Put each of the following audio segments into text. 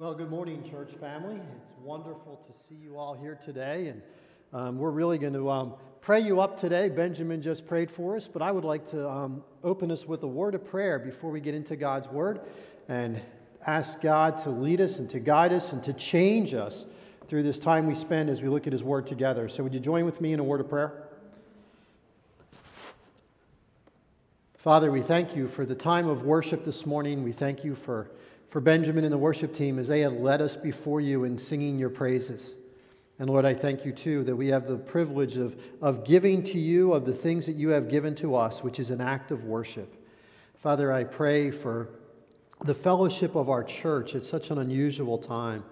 Well, good morning, church family. It's wonderful to see you all here today. And um, we're really going to um, pray you up today. Benjamin just prayed for us, but I would like to um, open us with a word of prayer before we get into God's word and ask God to lead us and to guide us and to change us through this time we spend as we look at his word together. So, would you join with me in a word of prayer? Father, we thank you for the time of worship this morning. We thank you for for Benjamin and the worship team as they have led us before you in singing your praises. And Lord, I thank you too that we have the privilege of, of giving to you of the things that you have given to us, which is an act of worship. Father, I pray for the fellowship of our church at such an unusual time.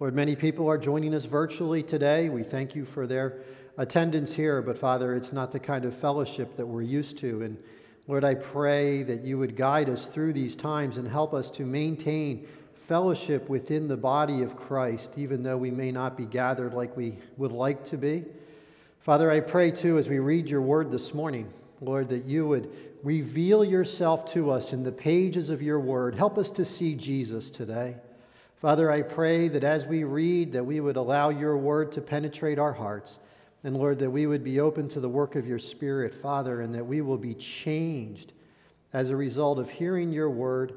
Lord, many people are joining us virtually today. We thank you for their attendance here, but Father, it's not the kind of fellowship that we're used to. And Lord, I pray that you would guide us through these times and help us to maintain fellowship within the body of Christ, even though we may not be gathered like we would like to be. Father, I pray too as we read your word this morning, Lord, that you would reveal yourself to us in the pages of your word. Help us to see Jesus today. Father, I pray that as we read, that we would allow your word to penetrate our hearts. And Lord, that we would be open to the work of your Spirit, Father, and that we will be changed as a result of hearing your word.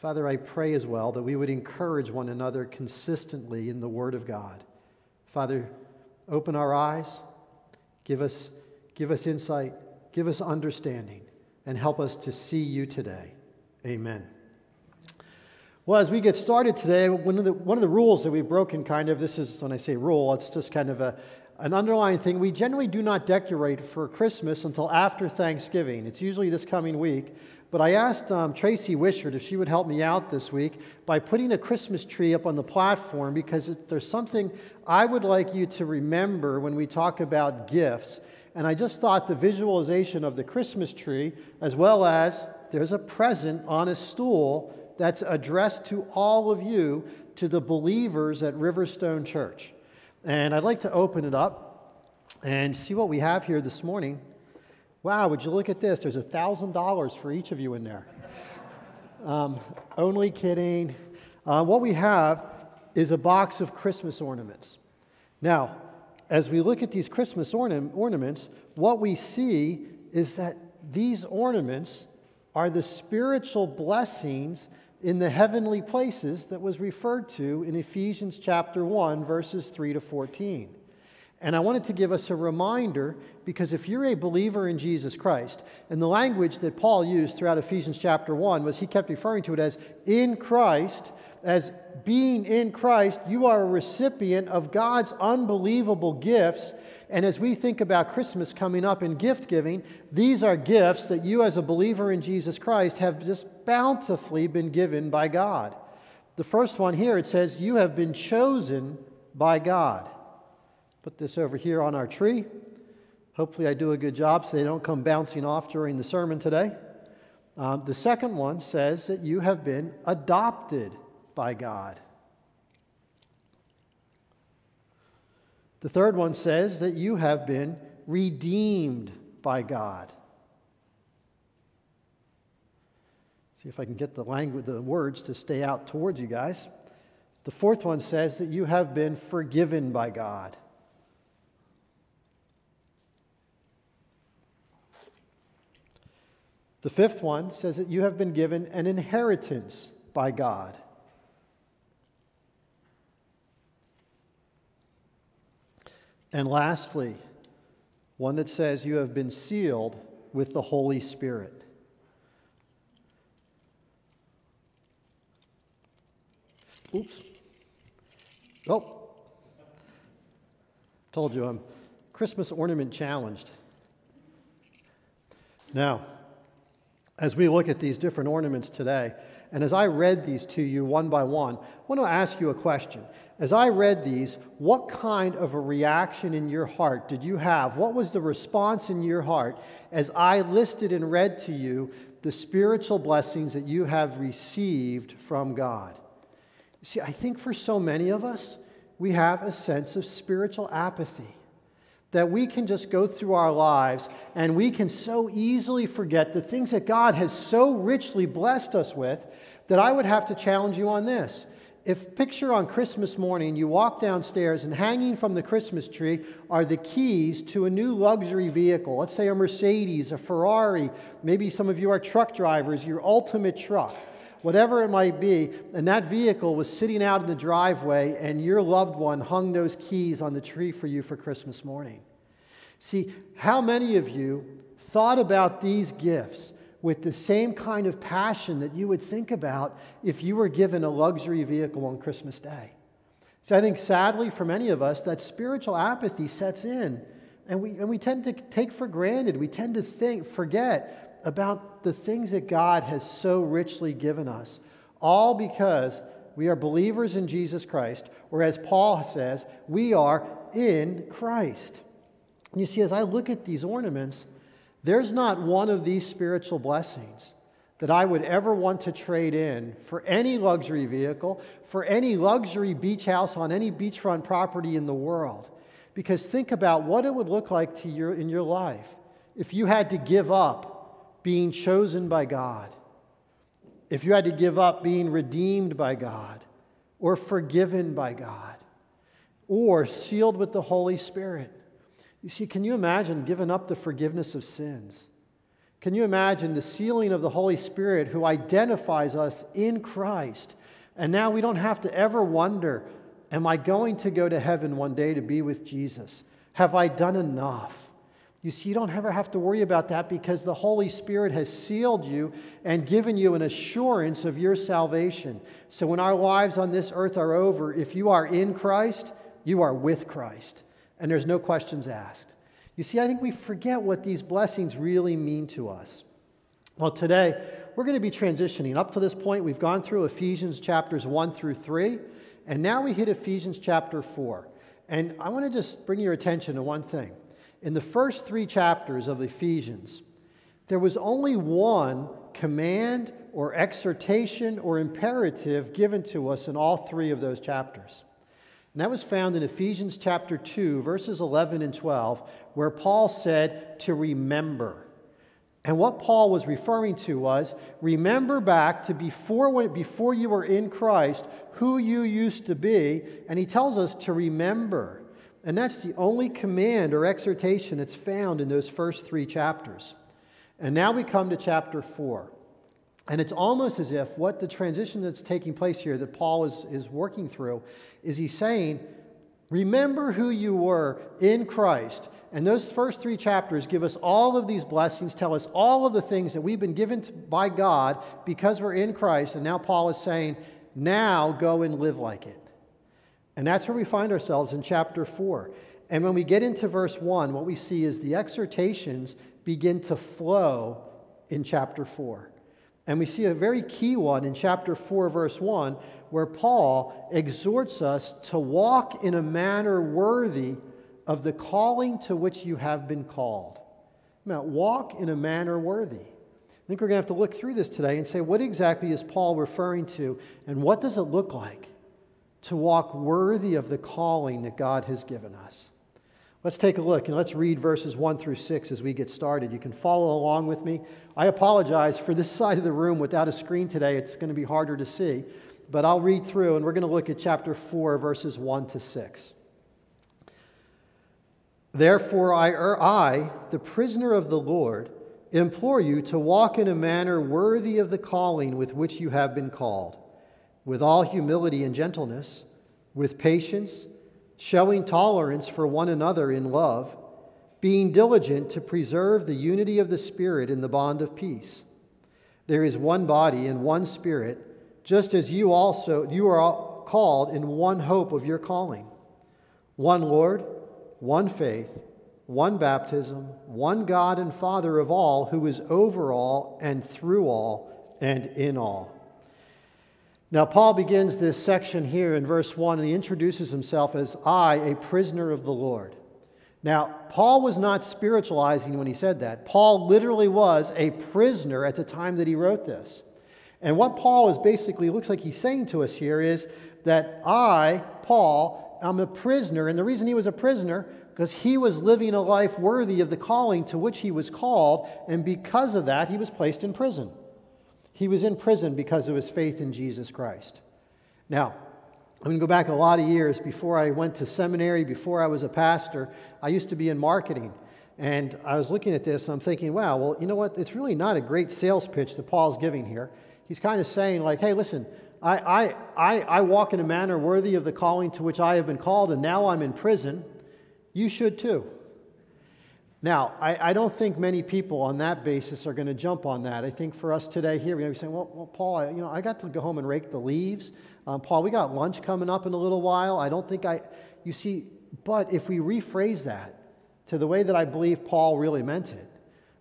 Father, I pray as well that we would encourage one another consistently in the word of God. Father, open our eyes, give us, give us insight, give us understanding, and help us to see you today. Amen. Well, as we get started today, one of the, one of the rules that we've broken, kind of, this is when I say rule, it's just kind of a, an underlying thing we generally do not decorate for Christmas until after Thanksgiving. It's usually this coming week. But I asked um, Tracy Wishart if she would help me out this week by putting a Christmas tree up on the platform because it, there's something I would like you to remember when we talk about gifts. And I just thought the visualization of the Christmas tree, as well as there's a present on a stool that's addressed to all of you, to the believers at Riverstone Church. And I'd like to open it up and see what we have here this morning. Wow, would you look at this? There's $1,000 for each of you in there. Um, only kidding. Uh, what we have is a box of Christmas ornaments. Now, as we look at these Christmas orna- ornaments, what we see is that these ornaments are the spiritual blessings in the heavenly places that was referred to in Ephesians chapter 1, verses 3 to 14. And I wanted to give us a reminder because if you're a believer in Jesus Christ, and the language that Paul used throughout Ephesians chapter 1 was he kept referring to it as in Christ, as being in Christ, you are a recipient of God's unbelievable gifts and as we think about Christmas coming up and gift giving, these are gifts that you, as a believer in Jesus Christ, have just bountifully been given by God. The first one here, it says, You have been chosen by God. Put this over here on our tree. Hopefully, I do a good job so they don't come bouncing off during the sermon today. Um, the second one says that you have been adopted by God. The third one says that you have been redeemed by God. See if I can get the language, the words to stay out towards you guys. The fourth one says that you have been forgiven by God. The fifth one says that you have been given an inheritance by God. And lastly, one that says you have been sealed with the Holy Spirit. Oops. Oh. Told you I'm Christmas ornament challenged. Now, as we look at these different ornaments today, and as I read these to you one by one, I want to ask you a question. As I read these, what kind of a reaction in your heart did you have? What was the response in your heart as I listed and read to you the spiritual blessings that you have received from God? See, I think for so many of us, we have a sense of spiritual apathy that we can just go through our lives and we can so easily forget the things that God has so richly blessed us with that I would have to challenge you on this. If picture on Christmas morning, you walk downstairs and hanging from the Christmas tree are the keys to a new luxury vehicle. Let's say a Mercedes, a Ferrari, maybe some of you are truck drivers, your ultimate truck, whatever it might be. And that vehicle was sitting out in the driveway, and your loved one hung those keys on the tree for you for Christmas morning. See, how many of you thought about these gifts? With the same kind of passion that you would think about if you were given a luxury vehicle on Christmas Day. So I think sadly for many of us, that spiritual apathy sets in. And we, and we tend to take for granted, we tend to think, forget about the things that God has so richly given us, all because we are believers in Jesus Christ, or as Paul says, we are in Christ. And you see, as I look at these ornaments, there's not one of these spiritual blessings that I would ever want to trade in for any luxury vehicle, for any luxury beach house on any beachfront property in the world. Because think about what it would look like to you in your life if you had to give up being chosen by God, if you had to give up being redeemed by God, or forgiven by God, or sealed with the Holy Spirit. You see, can you imagine giving up the forgiveness of sins? Can you imagine the sealing of the Holy Spirit who identifies us in Christ? And now we don't have to ever wonder, am I going to go to heaven one day to be with Jesus? Have I done enough? You see, you don't ever have to worry about that because the Holy Spirit has sealed you and given you an assurance of your salvation. So when our lives on this earth are over, if you are in Christ, you are with Christ and there's no questions asked. You see, I think we forget what these blessings really mean to us. Well, today, we're going to be transitioning. Up to this point, we've gone through Ephesians chapters 1 through 3, and now we hit Ephesians chapter 4. And I want to just bring your attention to one thing. In the first three chapters of Ephesians, there was only one command or exhortation or imperative given to us in all three of those chapters. And that was found in Ephesians chapter 2, verses 11 and 12, where Paul said to remember. And what Paul was referring to was remember back to before, when, before you were in Christ, who you used to be. And he tells us to remember. And that's the only command or exhortation that's found in those first three chapters. And now we come to chapter 4. And it's almost as if what the transition that's taking place here that Paul is, is working through is he's saying, Remember who you were in Christ. And those first three chapters give us all of these blessings, tell us all of the things that we've been given to, by God because we're in Christ. And now Paul is saying, Now go and live like it. And that's where we find ourselves in chapter 4. And when we get into verse 1, what we see is the exhortations begin to flow in chapter 4. And we see a very key one in chapter 4, verse 1, where Paul exhorts us to walk in a manner worthy of the calling to which you have been called. Now, walk in a manner worthy. I think we're going to have to look through this today and say, what exactly is Paul referring to, and what does it look like to walk worthy of the calling that God has given us? Let's take a look and let's read verses 1 through 6 as we get started. You can follow along with me. I apologize for this side of the room without a screen today. It's going to be harder to see. But I'll read through and we're going to look at chapter 4, verses 1 to 6. Therefore, I, er, I, the prisoner of the Lord, implore you to walk in a manner worthy of the calling with which you have been called, with all humility and gentleness, with patience showing tolerance for one another in love, being diligent to preserve the unity of the Spirit in the bond of peace. There is one body and one Spirit, just as you also you are called in one hope of your calling. One Lord, one faith, one baptism, one God and Father of all, who is over all and through all and in all. Now, Paul begins this section here in verse 1, and he introduces himself as I, a prisoner of the Lord. Now, Paul was not spiritualizing when he said that. Paul literally was a prisoner at the time that he wrote this. And what Paul is basically looks like he's saying to us here is that I, Paul, I'm a prisoner. And the reason he was a prisoner, because he was living a life worthy of the calling to which he was called, and because of that, he was placed in prison. He was in prison because of his faith in Jesus Christ. Now, I'm going to go back a lot of years before I went to seminary, before I was a pastor. I used to be in marketing. And I was looking at this and I'm thinking, wow, well, you know what? It's really not a great sales pitch that Paul's giving here. He's kind of saying, like, hey, listen, I, I, I, I walk in a manner worthy of the calling to which I have been called, and now I'm in prison. You should too. Now, I, I, don't think many people on that basis are going to jump on that. I think for us today here, we may be saying, well, well Paul, I, you know, I got to go home and rake the leaves. Um, Paul, we got lunch coming up in a little while. I don't think I, you see, but if we rephrase that to the way that I believe Paul really meant it,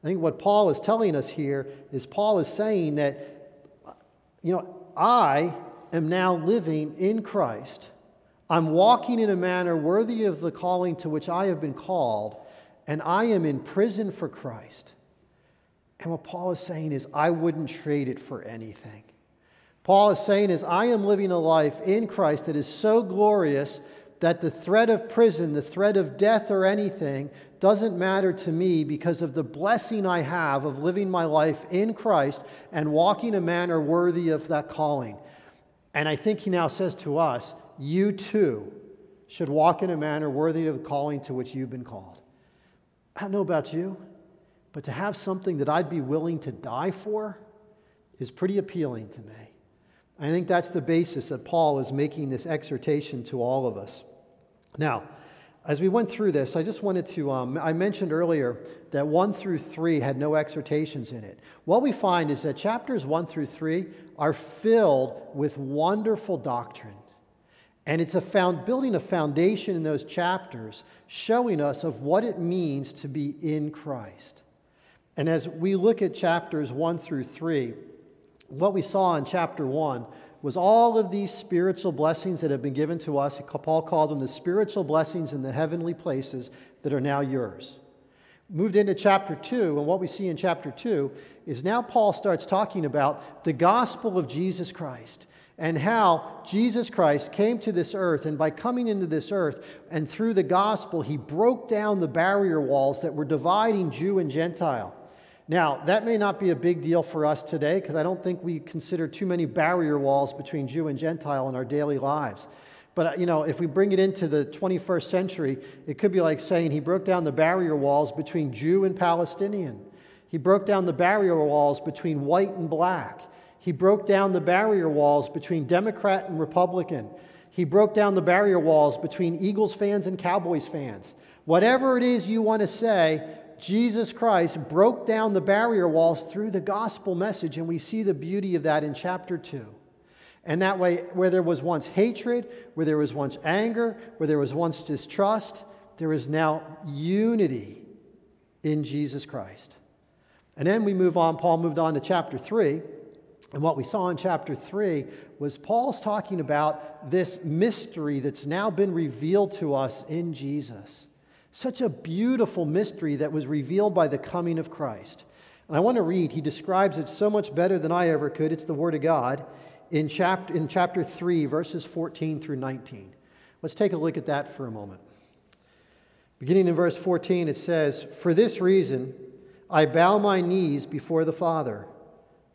I think what Paul is telling us here is Paul is saying that, you know, I am now living in Christ. I'm walking in a manner worthy of the calling to which I have been called and I am in prison for Christ. And what Paul is saying is, I wouldn't trade it for anything. Paul is saying is, I am living a life in Christ that is so glorious that the threat of prison, the threat of death or anything doesn't matter to me because of the blessing I have of living my life in Christ and walking a manner worthy of that calling. And I think he now says to us, you too should walk in a manner worthy of the calling to which you've been called. I don't know about you, but to have something that I'd be willing to die for is pretty appealing to me. I think that's the basis that Paul is making this exhortation to all of us. Now, as we went through this, I just wanted to, um, I mentioned earlier that 1 through 3 had no exhortations in it. What we find is that chapters 1 through 3 are filled with wonderful doctrine. And it's a found, building a foundation in those chapters, showing us of what it means to be in Christ. And as we look at chapters 1 through 3, what we saw in chapter 1 was all of these spiritual blessings that have been given to us. Paul called them the spiritual blessings in the heavenly places that are now yours. Moved into chapter 2, and what we see in chapter 2 is now Paul starts talking about the gospel of Jesus Christ and how Jesus Christ came to this earth, and by coming into this earth and through the gospel, he broke down the barrier walls that were dividing Jew and Gentile. Now, that may not be a big deal for us today because I don't think we consider too many barrier walls between Jew and Gentile in our daily lives. But, you know, if we bring it into the 21st century, it could be like saying he broke down the barrier walls between Jew and Palestinian. He broke down the barrier walls between white and black. He broke down the barrier walls between Democrat and Republican. He broke down the barrier walls between Eagles fans and Cowboys fans. Whatever it is you want to say, Jesus Christ broke down the barrier walls through the gospel message, and we see the beauty of that in chapter 2. And that way, where there was once hatred, where there was once anger, where there was once distrust, there is now unity in Jesus Christ. And then we move on, Paul moved on to chapter 3. And what we saw in chapter 3 was Paul's talking about this mystery that's now been revealed to us in Jesus. Such a beautiful mystery that was revealed by the coming of Christ. And I want to read, he describes it so much better than I ever could. It's the Word of God in chapter, in chapter 3, verses 14 through 19. Let's take a look at that for a moment. Beginning in verse 14, it says, For this reason I bow my knees before the Father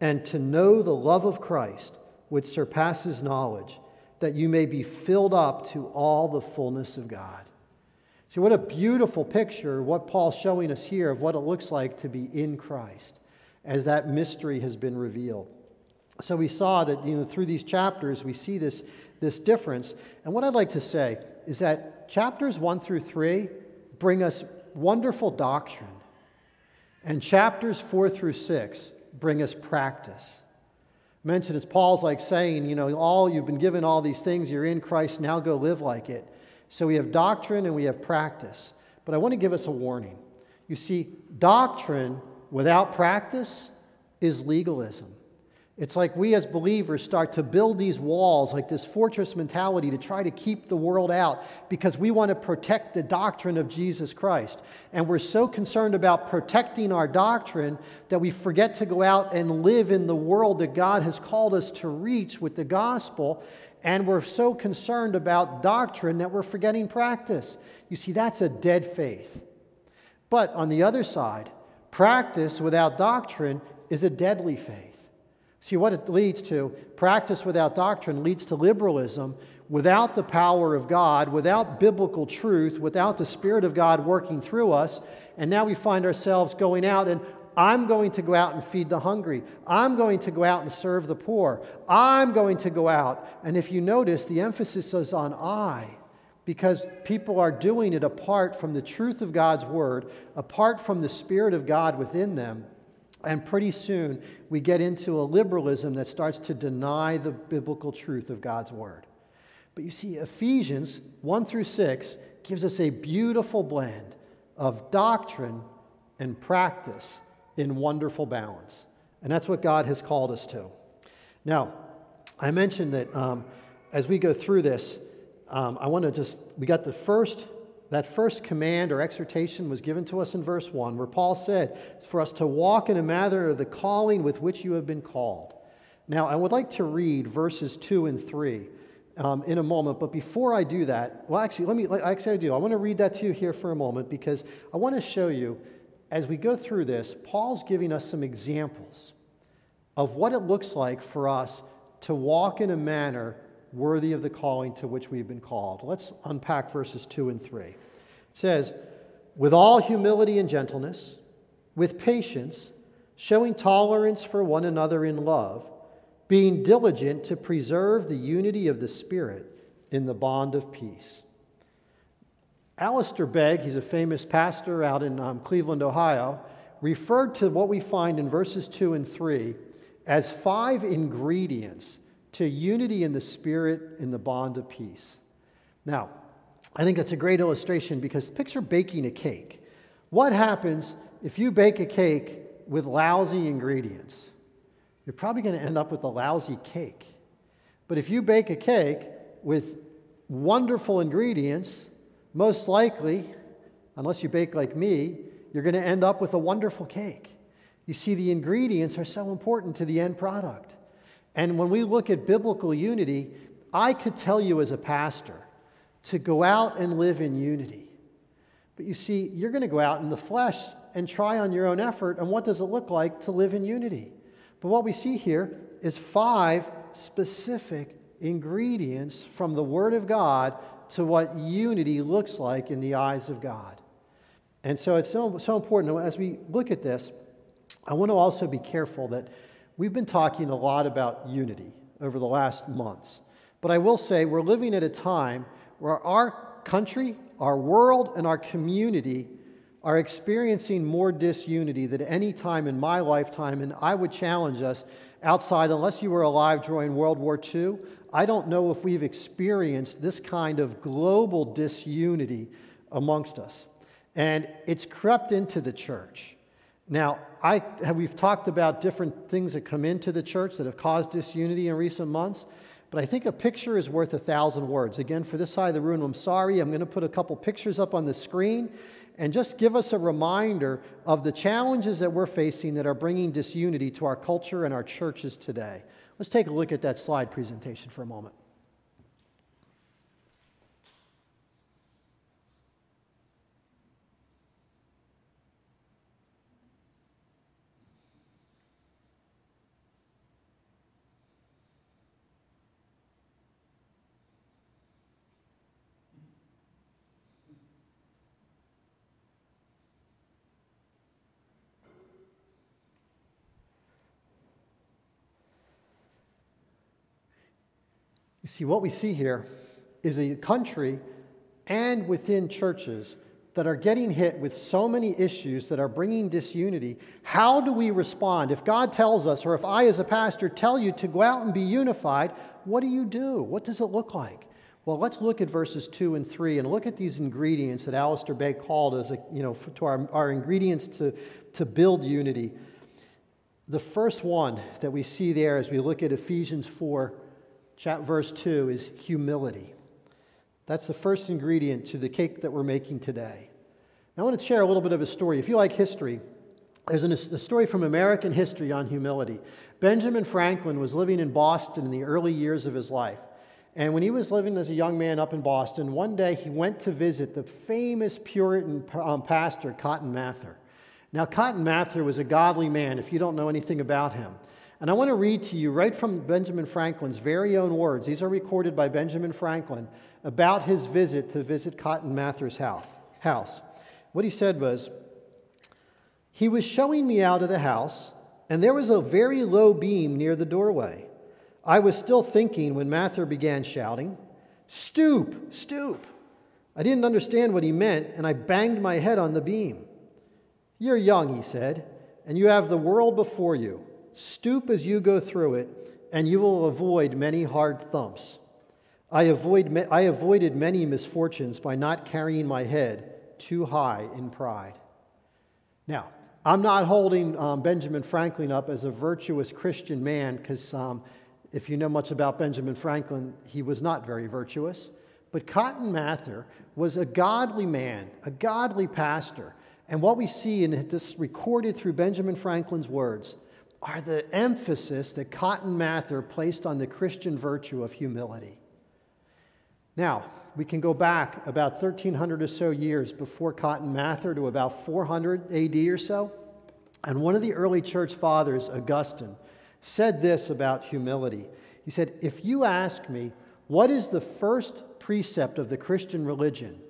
and to know the love of Christ, which surpasses knowledge, that you may be filled up to all the fullness of God. See, what a beautiful picture, what Paul's showing us here of what it looks like to be in Christ as that mystery has been revealed. So we saw that you know, through these chapters, we see this, this difference. And what I'd like to say is that chapters 1 through 3 bring us wonderful doctrine, and chapters 4 through 6 bring us practice. Mention it's Paul's like saying, you know, all you've been given all these things, you're in Christ, now go live like it. So we have doctrine and we have practice. But I want to give us a warning. You see, doctrine without practice is legalism. It's like we as believers start to build these walls, like this fortress mentality, to try to keep the world out because we want to protect the doctrine of Jesus Christ. And we're so concerned about protecting our doctrine that we forget to go out and live in the world that God has called us to reach with the gospel. And we're so concerned about doctrine that we're forgetting practice. You see, that's a dead faith. But on the other side, practice without doctrine is a deadly faith. See what it leads to practice without doctrine leads to liberalism without the power of God, without biblical truth, without the Spirit of God working through us. And now we find ourselves going out and I'm going to go out and feed the hungry. I'm going to go out and serve the poor. I'm going to go out. And if you notice, the emphasis is on I because people are doing it apart from the truth of God's word, apart from the Spirit of God within them. And pretty soon, we get into a liberalism that starts to deny the biblical truth of God's word. But you see, Ephesians 1 through 6 gives us a beautiful blend of doctrine and practice in wonderful balance. And that's what God has called us to. Now, I mentioned that um, as we go through this, um, I want to just, we got the first that first command or exhortation was given to us in verse 1, where Paul said, For us to walk in a manner of the calling with which you have been called. Now, I would like to read verses 2 and 3 um, in a moment, but before I do that, well, actually, let me, actually, I do. I want to read that to you here for a moment because I want to show you, as we go through this, Paul's giving us some examples of what it looks like for us to walk in a manner worthy of the calling to which we've been called. Let's unpack verses 2 and 3. It says, with all humility and gentleness, with patience, showing tolerance for one another in love, being diligent to preserve the unity of the Spirit in the bond of peace. Alistair Begg, he's a famous pastor out in um, Cleveland, Ohio, referred to what we find in verses 2 and 3 as five ingredients to unity in the Spirit in the bond of peace. Now, I think that's a great illustration because picture baking a cake. What happens if you bake a cake with lousy ingredients? You're probably going to end up with a lousy cake. But if you bake a cake with wonderful ingredients, most likely, unless you bake like me, you're going to end up with a wonderful cake. You see, the ingredients are so important to the end product. And when we look at biblical unity, I could tell you as a pastor to go out and live in unity. But you see, you're going to go out in the flesh and try on your own effort. And what does it look like to live in unity? But what we see here is five specific ingredients from the Word of God to what unity looks like in the eyes of God. And so it's so, so important. As we look at this, I want to also be careful that We've been talking a lot about unity over the last months. But I will say we're living at a time where our country, our world, and our community are experiencing more disunity than any time in my lifetime. And I would challenge us outside, unless you were alive during World War II, I don't know if we've experienced this kind of global disunity amongst us. And it's crept into the church. Now, I, we've talked about different things that come into the church that have caused disunity in recent months, but I think a picture is worth a thousand words. Again, for this side of the room, I'm sorry, I'm going to put a couple pictures up on the screen and just give us a reminder of the challenges that we're facing that are bringing disunity to our culture and our churches today. Let's take a look at that slide presentation for a moment. See, what we see here is a country and within churches that are getting hit with so many issues that are bringing disunity. How do we respond? If God tells us, or if I as a pastor tell you to go out and be unified, what do you do? What does it look like? Well, let's look at verses 2 and 3 and look at these ingredients that Alistair Begg called as, a, you know, to our, our ingredients to, to build unity. The first one that we see there as we look at Ephesians 4, verse 2, is humility. That's the first ingredient to the cake that we're making today. Now, I want to share a little bit of a story. If you like history, there's a story from American history on humility. Benjamin Franklin was living in Boston in the early years of his life. And when he was living as a young man up in Boston, one day he went to visit the famous Puritan um, pastor, Cotton Mather. Now, Cotton Mather was a godly man, if you don't know anything about him. And I want to read to you right from Benjamin Franklin's very own words. These are recorded by Benjamin Franklin about his visit to visit Cotton Mather's house. What he said was, He was showing me out of the house, and there was a very low beam near the doorway. I was still thinking when Mather began shouting, Stoop, stoop. I didn't understand what he meant, and I banged my head on the beam. You're young, he said, and you have the world before you. Stoop as you go through it, and you will avoid many hard thumps. I, avoid, I avoided many misfortunes by not carrying my head too high in pride. Now, I'm not holding um, Benjamin Franklin up as a virtuous Christian man because um, if you know much about Benjamin Franklin, he was not very virtuous. But Cotton Mather was a godly man, a godly pastor. And what we see in this recorded through Benjamin Franklin's words are the emphasis that Cotton Mather placed on the Christian virtue of humility. Now, we can go back about 1300 or so years before Cotton Mather to about 400 AD or so. And one of the early church fathers, Augustine, said this about humility. He said, If you ask me, what is the first precept of the Christian religion?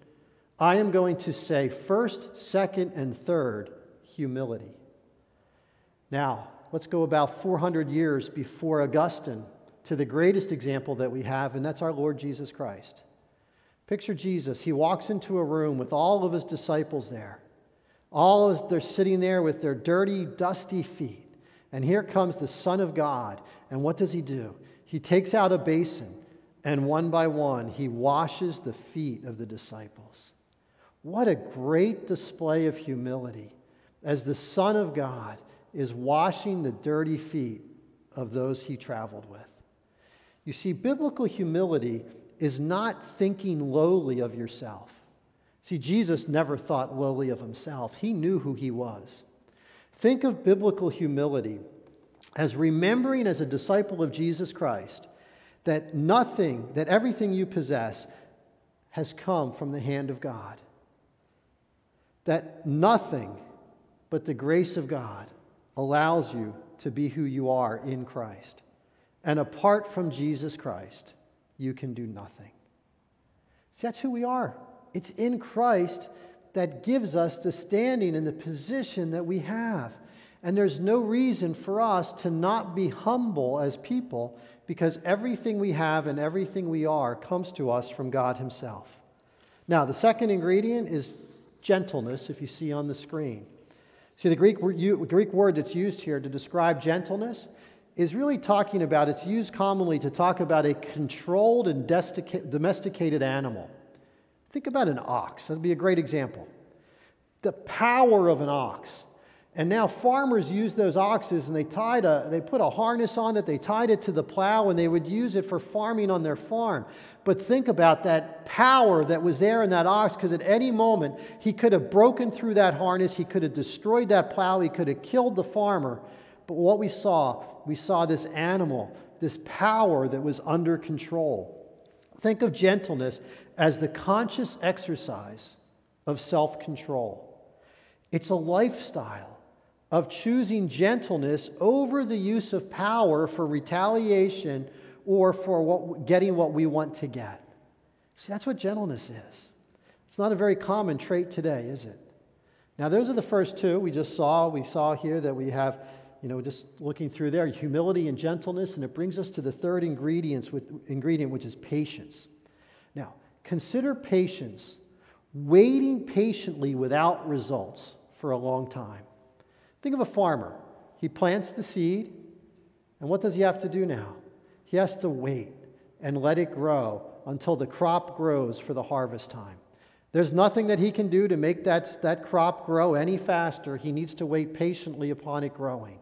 I am going to say first, second, and third, humility. Now, let's go about 400 years before Augustine to the greatest example that we have, and that's our Lord Jesus Christ. Picture Jesus. He walks into a room with all of his disciples there. All as they're sitting there with their dirty, dusty feet. And here comes the Son of God. And what does he do? He takes out a basin, and one by one, he washes the feet of the disciples. What a great display of humility as the Son of God is washing the dirty feet of those he traveled with. You see, biblical humility is not thinking lowly of yourself. See, Jesus never thought lowly of himself, he knew who he was. Think of biblical humility as remembering as a disciple of Jesus Christ that nothing, that everything you possess has come from the hand of God. That nothing but the grace of God allows you to be who you are in Christ. And apart from Jesus Christ, you can do nothing. See, that's who we are. It's in Christ that gives us the standing and the position that we have. And there's no reason for us to not be humble as people because everything we have and everything we are comes to us from God Himself. Now, the second ingredient is gentleness, if you see on the screen. See, the Greek, Greek word that's used here to describe gentleness is really talking about, it's used commonly to talk about a controlled and domesticated animal. Think about an ox. That'd be a great example. The power of an ox. And now farmers used those oxes and they tied a, they put a harness on it, they tied it to the plow, and they would use it for farming on their farm. But think about that power that was there in that ox, because at any moment he could have broken through that harness, he could have destroyed that plow, he could have killed the farmer. But what we saw, we saw this animal, this power that was under control. Think of gentleness as the conscious exercise of self control. It's a lifestyle of choosing gentleness over the use of power for retaliation or for what, getting what we want to get. See, that's what gentleness is. It's not a very common trait today, is it? Now, those are the first two we just saw. We saw here that we have you know, just looking through there, humility and gentleness, and it brings us to the third ingredients with, ingredient, which is patience. Now, consider patience, waiting patiently without results for a long time. Think of a farmer. He plants the seed, and what does he have to do now? He has to wait and let it grow until the crop grows for the harvest time. There's nothing that he can do to make that, that crop grow any faster. He needs to wait patiently upon it growing.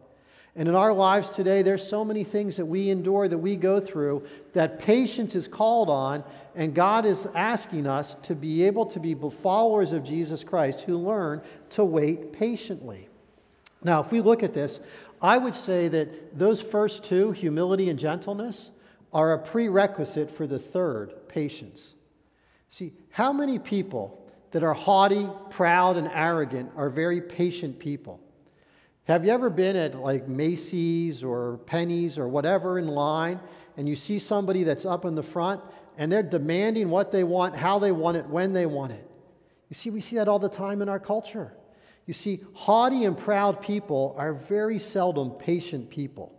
And in our lives today, there's so many things that we endure, that we go through, that patience is called on, and God is asking us to be able to be followers of Jesus Christ who learn to wait patiently. Now, if we look at this, I would say that those first two, humility and gentleness, are a prerequisite for the third, patience. See, how many people that are haughty, proud, and arrogant are very patient people? Have you ever been at like Macy's or Penny's or whatever in line and you see somebody that's up in the front and they're demanding what they want, how they want it, when they want it? You see, we see that all the time in our culture. You see, haughty and proud people are very seldom patient people.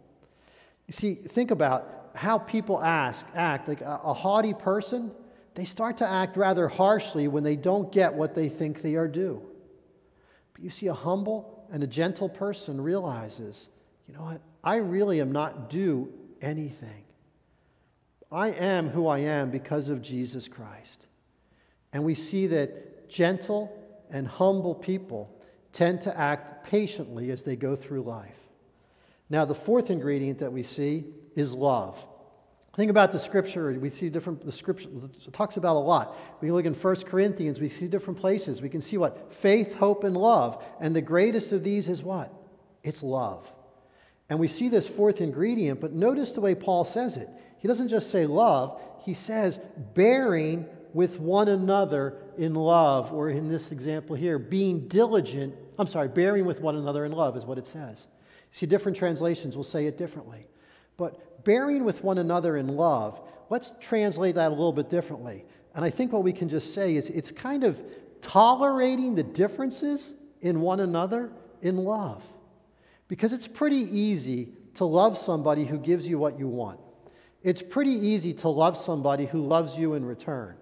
You see, think about how people ask, act. Like a, a haughty person, they start to act rather harshly when they don't get what they think they are due. But you see, a humble, and a gentle person realizes, you know what? I really am not due anything. I am who I am because of Jesus Christ. And we see that gentle and humble people tend to act patiently as they go through life. Now, the fourth ingredient that we see is love. Think about the scripture. We see different, the scripture talks about a lot. We look in 1 Corinthians, we see different places. We can see what? Faith, hope, and love. And the greatest of these is what? It's love. And we see this fourth ingredient, but notice the way Paul says it. He doesn't just say love, he says bearing with one another in love, or in this example here, being diligent. I'm sorry, bearing with one another in love is what it says. See, different translations will say it differently. But bearing with one another in love, let's translate that a little bit differently. And I think what we can just say is it's kind of tolerating the differences in one another in love. Because it's pretty easy to love somebody who gives you what you want. It's pretty easy to love somebody who loves you in return.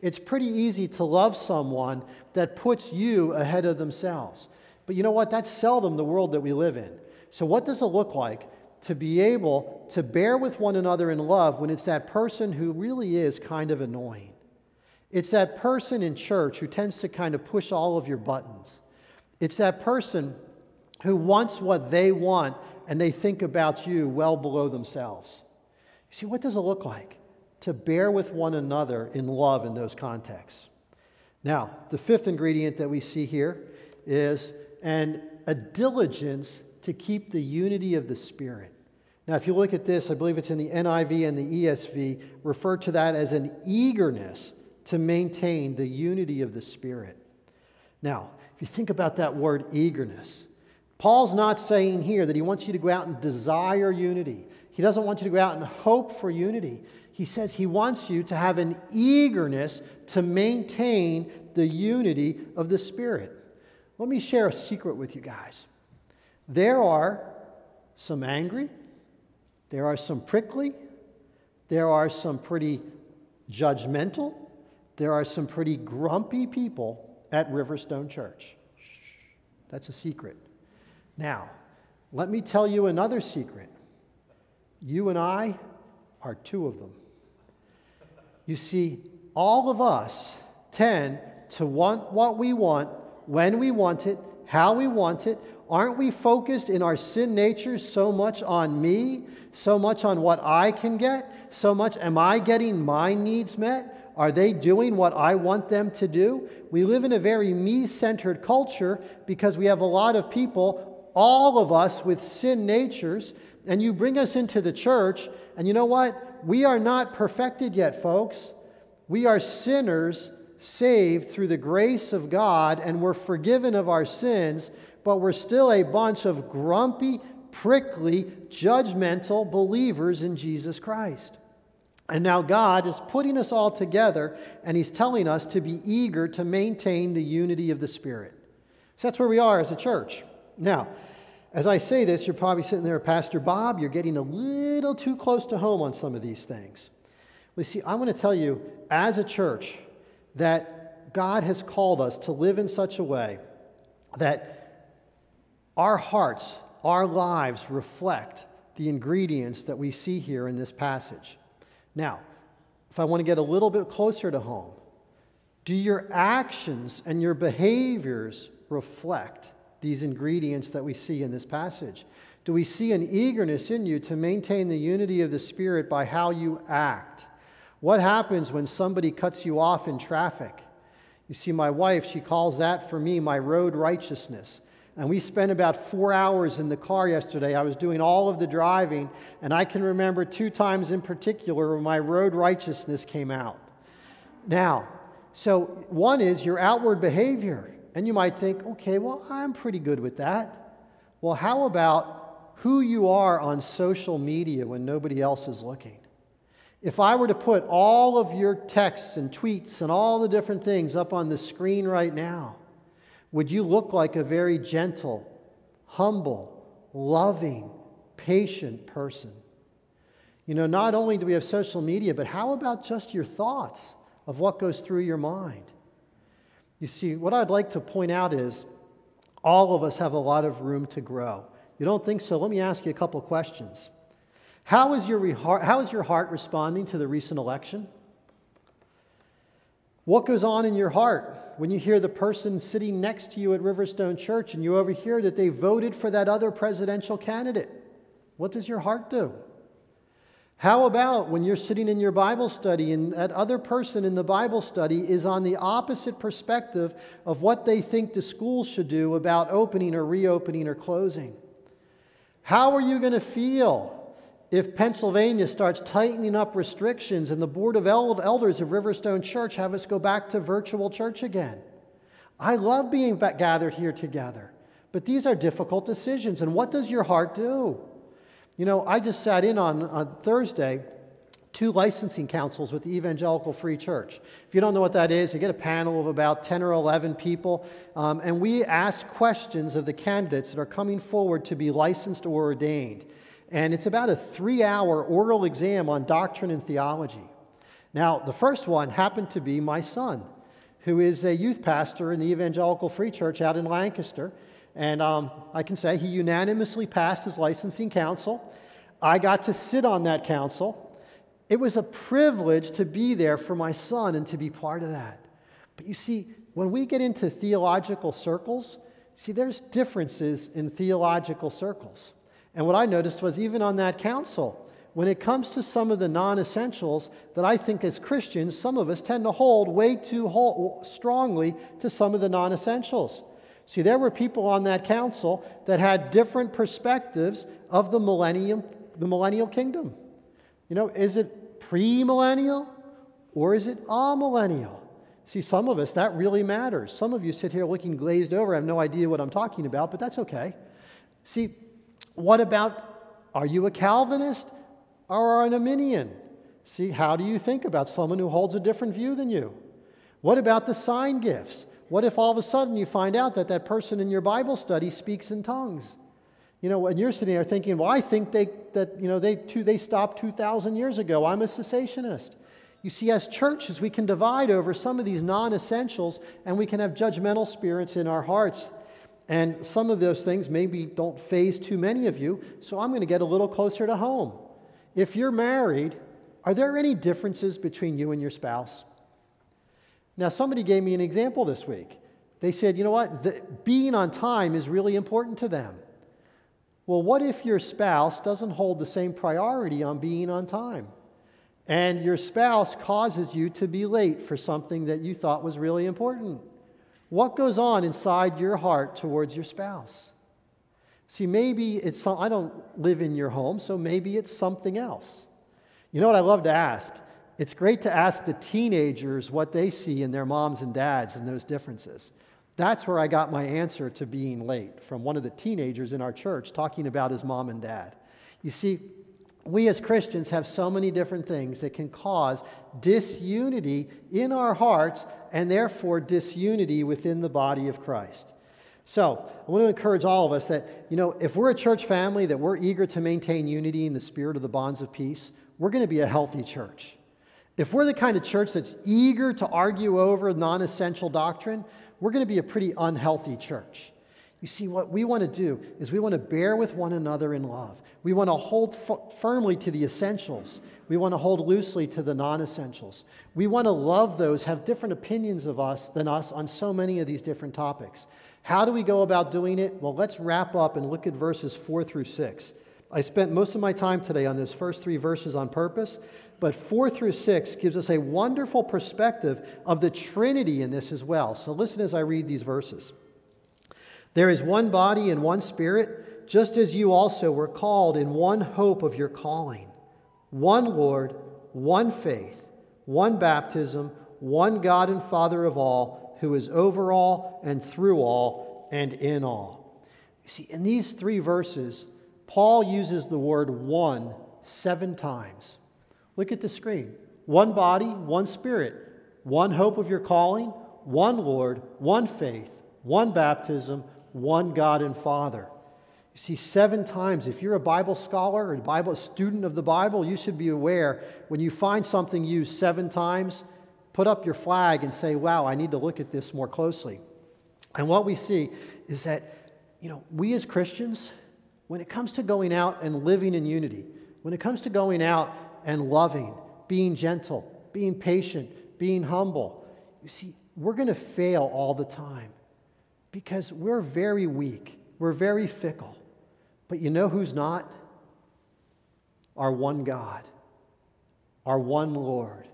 It's pretty easy to love someone that puts you ahead of themselves. But you know what? That's seldom the world that we live in. So, what does it look like to be able to bear with one another in love when it's that person who really is kind of annoying. It's that person in church who tends to kind of push all of your buttons. It's that person who wants what they want and they think about you well below themselves. You see, what does it look like to bear with one another in love in those contexts? Now, the fifth ingredient that we see here is an, a diligence to keep the unity of the Spirit. Now, if you look at this, I believe it's in the NIV and the ESV, refer to that as an eagerness to maintain the unity of the Spirit. Now, if you think about that word eagerness, Paul's not saying here that he wants you to go out and desire unity. He doesn't want you to go out and hope for unity. He says he wants you to have an eagerness to maintain the unity of the Spirit. Let me share a secret with you guys. There are some angry, there are some prickly, there are some pretty judgmental, there are some pretty grumpy people at Riverstone Church. That's a secret. Now, let me tell you another secret. You and I are two of them. You see, all of us tend to want what we want, when we want it, how we want it, Aren't we focused in our sin nature so much on me, so much on what I can get, so much, am I getting my needs met? Are they doing what I want them to do? We live in a very me centered culture because we have a lot of people, all of us with sin natures, and you bring us into the church, and you know what? We are not perfected yet, folks. We are sinners saved through the grace of God, and we're forgiven of our sins but we're still a bunch of grumpy, prickly, judgmental believers in Jesus Christ. And now God is putting us all together and He's telling us to be eager to maintain the unity of the Spirit. So that's where we are as a church. Now, as I say this, you're probably sitting there, Pastor Bob, you're getting a little too close to home on some of these things. Well, see, I want to tell you, as a church, that God has called us to live in such a way that our hearts, our lives reflect the ingredients that we see here in this passage. Now, if I want to get a little bit closer to home, do your actions and your behaviors reflect these ingredients that we see in this passage? Do we see an eagerness in you to maintain the unity of the Spirit by how you act? What happens when somebody cuts you off in traffic? You see, my wife, she calls that for me my road righteousness. And we spent about four hours in the car yesterday. I was doing all of the driving, and I can remember two times in particular where my road righteousness came out. Now, so one is your outward behavior. And you might think, okay, well, I'm pretty good with that. Well, how about who you are on social media when nobody else is looking? If I were to put all of your texts and tweets and all the different things up on the screen right now, would you look like a very gentle, humble, loving, patient person? You know, not only do we have social media, but how about just your thoughts of what goes through your mind? You see, what I'd like to point out is all of us have a lot of room to grow. You don't think so? Let me ask you a couple questions. How is your, how is your heart responding to the recent election? What goes on in your heart when you hear the person sitting next to you at Riverstone Church and you overhear that they voted for that other presidential candidate? What does your heart do? How about when you're sitting in your Bible study and that other person in the Bible study is on the opposite perspective of what they think the schools should do about opening or reopening or closing? How are you going to feel if Pennsylvania starts tightening up restrictions and the Board of Elders of Riverstone Church have us go back to virtual church again. I love being gathered here together, but these are difficult decisions. And what does your heart do? You know, I just sat in on, on Thursday two licensing councils with the Evangelical Free Church. If you don't know what that is, you get a panel of about 10 or 11 people, um, and we ask questions of the candidates that are coming forward to be licensed or ordained. And it's about a three hour oral exam on doctrine and theology. Now, the first one happened to be my son, who is a youth pastor in the Evangelical Free Church out in Lancaster. And um, I can say he unanimously passed his licensing council. I got to sit on that council. It was a privilege to be there for my son and to be part of that. But you see, when we get into theological circles, see, there's differences in theological circles. And what I noticed was even on that council, when it comes to some of the non essentials that I think as Christians, some of us tend to hold way too strongly to some of the non essentials. See, there were people on that council that had different perspectives of the millennium, the millennial kingdom. You know, is it pre-millennial or is it amillennial? See, some of us, that really matters. Some of you sit here looking glazed over. I have no idea what I'm talking about, but that's okay. See, what about are you a Calvinist or an Arminian? See, how do you think about someone who holds a different view than you? What about the sign gifts? What if all of a sudden you find out that that person in your Bible study speaks in tongues? You know, and you're sitting there thinking, well, I think they, that, you know, they, too, they stopped 2,000 years ago. I'm a cessationist. You see, as churches, we can divide over some of these non essentials and we can have judgmental spirits in our hearts. And some of those things maybe don't faze too many of you, so I'm going to get a little closer to home. If you're married, are there any differences between you and your spouse? Now, somebody gave me an example this week. They said, you know what, the, being on time is really important to them. Well, what if your spouse doesn't hold the same priority on being on time? And your spouse causes you to be late for something that you thought was really important. What goes on inside your heart towards your spouse? See, maybe it's some, I don't live in your home, so maybe it's something else. You know what I love to ask? It's great to ask the teenagers what they see in their moms and dads and those differences. That's where I got my answer to being late from one of the teenagers in our church talking about his mom and dad. You see, we as Christians have so many different things that can cause disunity in our hearts and therefore disunity within the body of Christ. So, I want to encourage all of us that, you know, if we're a church family, that we're eager to maintain unity in the spirit of the bonds of peace, we're going to be a healthy church. If we're the kind of church that's eager to argue over non essential doctrine, we're going to be a pretty unhealthy church. You see, what we want to do is we want to bear with one another in love. We want to hold f- firmly to the essentials. We want to hold loosely to the non essentials. We want to love those have different opinions of us than us on so many of these different topics. How do we go about doing it? Well, let's wrap up and look at verses 4 through 6. I spent most of my time today on those first three verses on purpose, but 4 through 6 gives us a wonderful perspective of the Trinity in this as well. So listen as I read these verses. There is one body and one spirit, just as you also were called in one hope of your calling. One Lord, one faith, one baptism, one God and Father of all, who is over all and through all and in all. You see, in these three verses, Paul uses the word one seven times. Look at the screen. One body, one spirit, one hope of your calling, one Lord, one faith, one baptism, one God and Father. You see, seven times, if you're a Bible scholar or a Bible student of the Bible, you should be aware when you find something used seven times, put up your flag and say, wow, I need to look at this more closely. And what we see is that, you know, we as Christians, when it comes to going out and living in unity, when it comes to going out and loving, being gentle, being patient, being humble, you see, we're going to fail all the time because we're very weak, we're very fickle. But you know who's not? Our one God, our one Lord,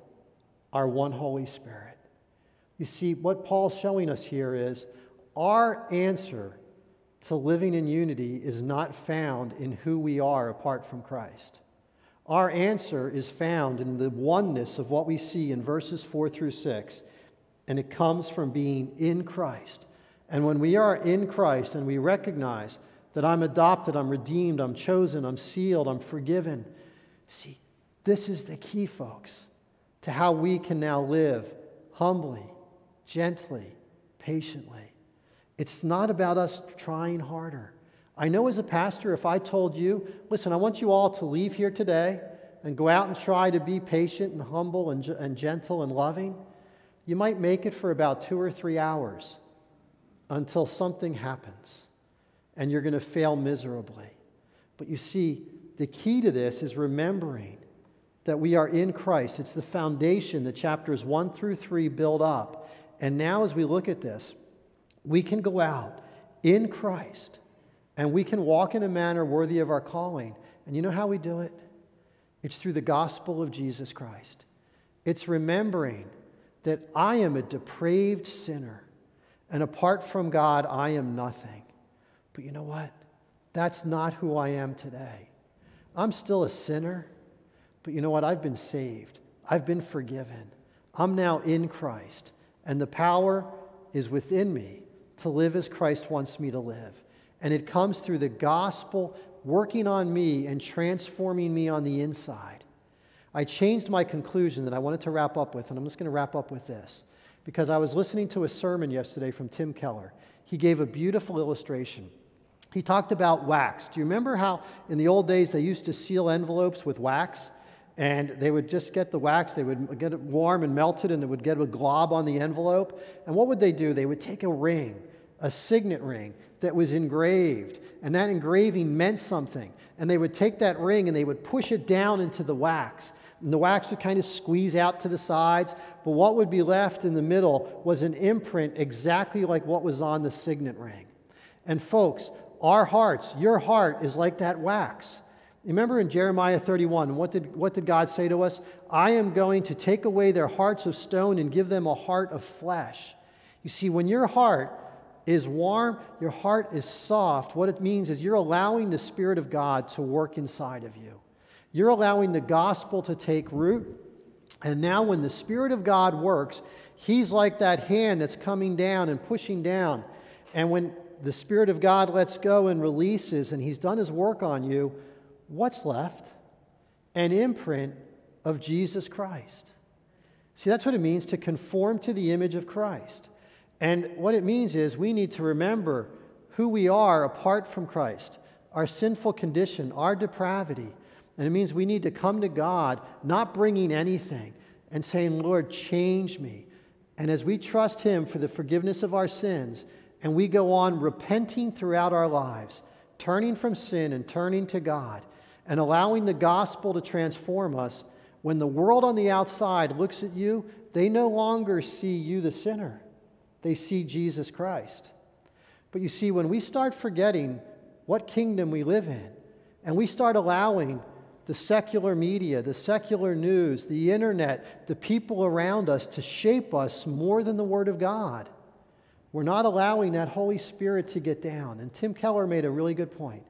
our one Holy Spirit. You see, what Paul's showing us here is our answer to living in unity is not found in who we are apart from Christ. Our answer is found in the oneness of what we see in verses 4 through 6, and it comes from being in Christ. And when we are in Christ and we recognize that I'm adopted, I'm redeemed, I'm chosen, I'm sealed, I'm forgiven, see, this is the key, folks, to how we can now live humbly, gently, patiently. It's not about us trying harder. I know as a pastor, if I told you, listen, I want you all to leave here today and go out and try to be patient and humble and, and gentle and loving, you might make it for about two or three hours until something happens and you're going to fail miserably. But you see, the key to this is remembering that we are in Christ. It's the foundation that chapters 1 through 3 build up. And now, as we look at this, we can go out in Christ and we can walk in a manner worthy of our calling. And you know how we do it? It's through the gospel of Jesus Christ. It's remembering that I am a depraved sinner and apart from God, I am nothing. But you know what? That's not who I am today. I'm still a sinner, but you know what? I've been saved, I've been forgiven. I'm now in Christ, and the power is within me to live as Christ wants me to live. And it comes through the gospel working on me and transforming me on the inside. I changed my conclusion that I wanted to wrap up with, and I'm just going to wrap up with this because I was listening to a sermon yesterday from Tim Keller. He gave a beautiful illustration. He talked about wax. Do you remember how in the old days they used to seal envelopes with wax? And they would just get the wax, they would get it warm and melted, and it would get a glob on the envelope. And what would they do? They would take a ring, a signet ring that was engraved, and that engraving meant something. And they would take that ring and they would push it down into the wax. And the wax would kind of squeeze out to the sides, but what would be left in the middle was an imprint exactly like what was on the signet ring. And folks, our hearts, your heart is like that wax. Remember in Jeremiah 31, what did, what did God say to us? I am going to take away their hearts of stone and give them a heart of flesh. You see, when your heart is warm, your heart is soft, what it means is you're allowing the Spirit of God to work inside of you. You're allowing the gospel to take root. And now, when the Spirit of God works, He's like that hand that's coming down and pushing down. And when the Spirit of God lets go and releases, and He's done His work on you, what's left? An imprint of Jesus Christ. See, that's what it means to conform to the image of Christ. And what it means is we need to remember who we are apart from Christ, our sinful condition, our depravity. And it means we need to come to God, not bringing anything, and saying, Lord, change me. And as we trust Him for the forgiveness of our sins, and we go on repenting throughout our lives, turning from sin and turning to God, and allowing the gospel to transform us, when the world on the outside looks at you, they no longer see you, the sinner. They see Jesus Christ. But you see, when we start forgetting what kingdom we live in, and we start allowing the secular media, the secular news, the internet, the people around us to shape us more than the Word of God. We're not allowing that Holy Spirit to get down. And Tim Keller made a really good point.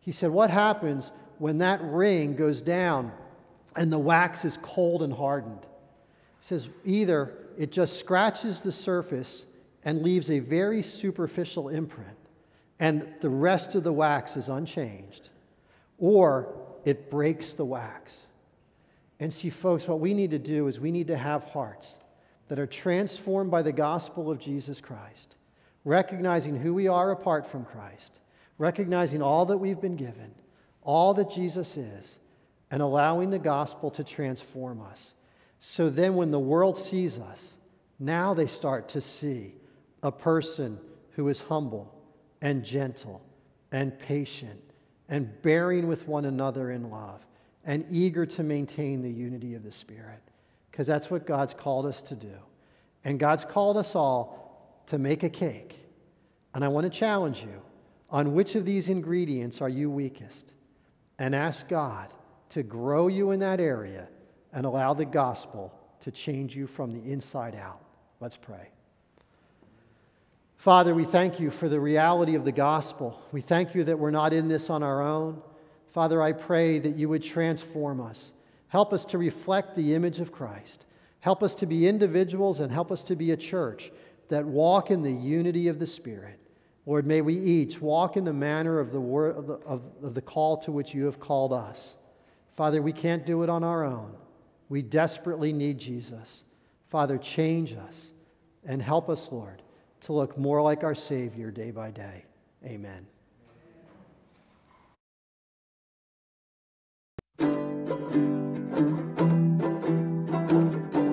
He said, What happens when that ring goes down and the wax is cold and hardened? He says, Either it just scratches the surface and leaves a very superficial imprint, and the rest of the wax is unchanged, or it breaks the wax. And see, folks, what we need to do is we need to have hearts that are transformed by the gospel of Jesus Christ, recognizing who we are apart from Christ, recognizing all that we've been given, all that Jesus is, and allowing the gospel to transform us. So then, when the world sees us, now they start to see a person who is humble and gentle and patient and bearing with one another in love and eager to maintain the unity of the Spirit. Because that's what God's called us to do. And God's called us all to make a cake. And I want to challenge you on which of these ingredients are you weakest? And ask God to grow you in that area and allow the gospel to change you from the inside out. Let's pray. Father, we thank you for the reality of the gospel. We thank you that we're not in this on our own. Father, I pray that you would transform us. Help us to reflect the image of Christ. Help us to be individuals and help us to be a church that walk in the unity of the Spirit. Lord, may we each walk in the manner of the, word, of the, of, the call to which you have called us. Father, we can't do it on our own. We desperately need Jesus. Father, change us and help us, Lord to look more like our Savior day by day. Amen.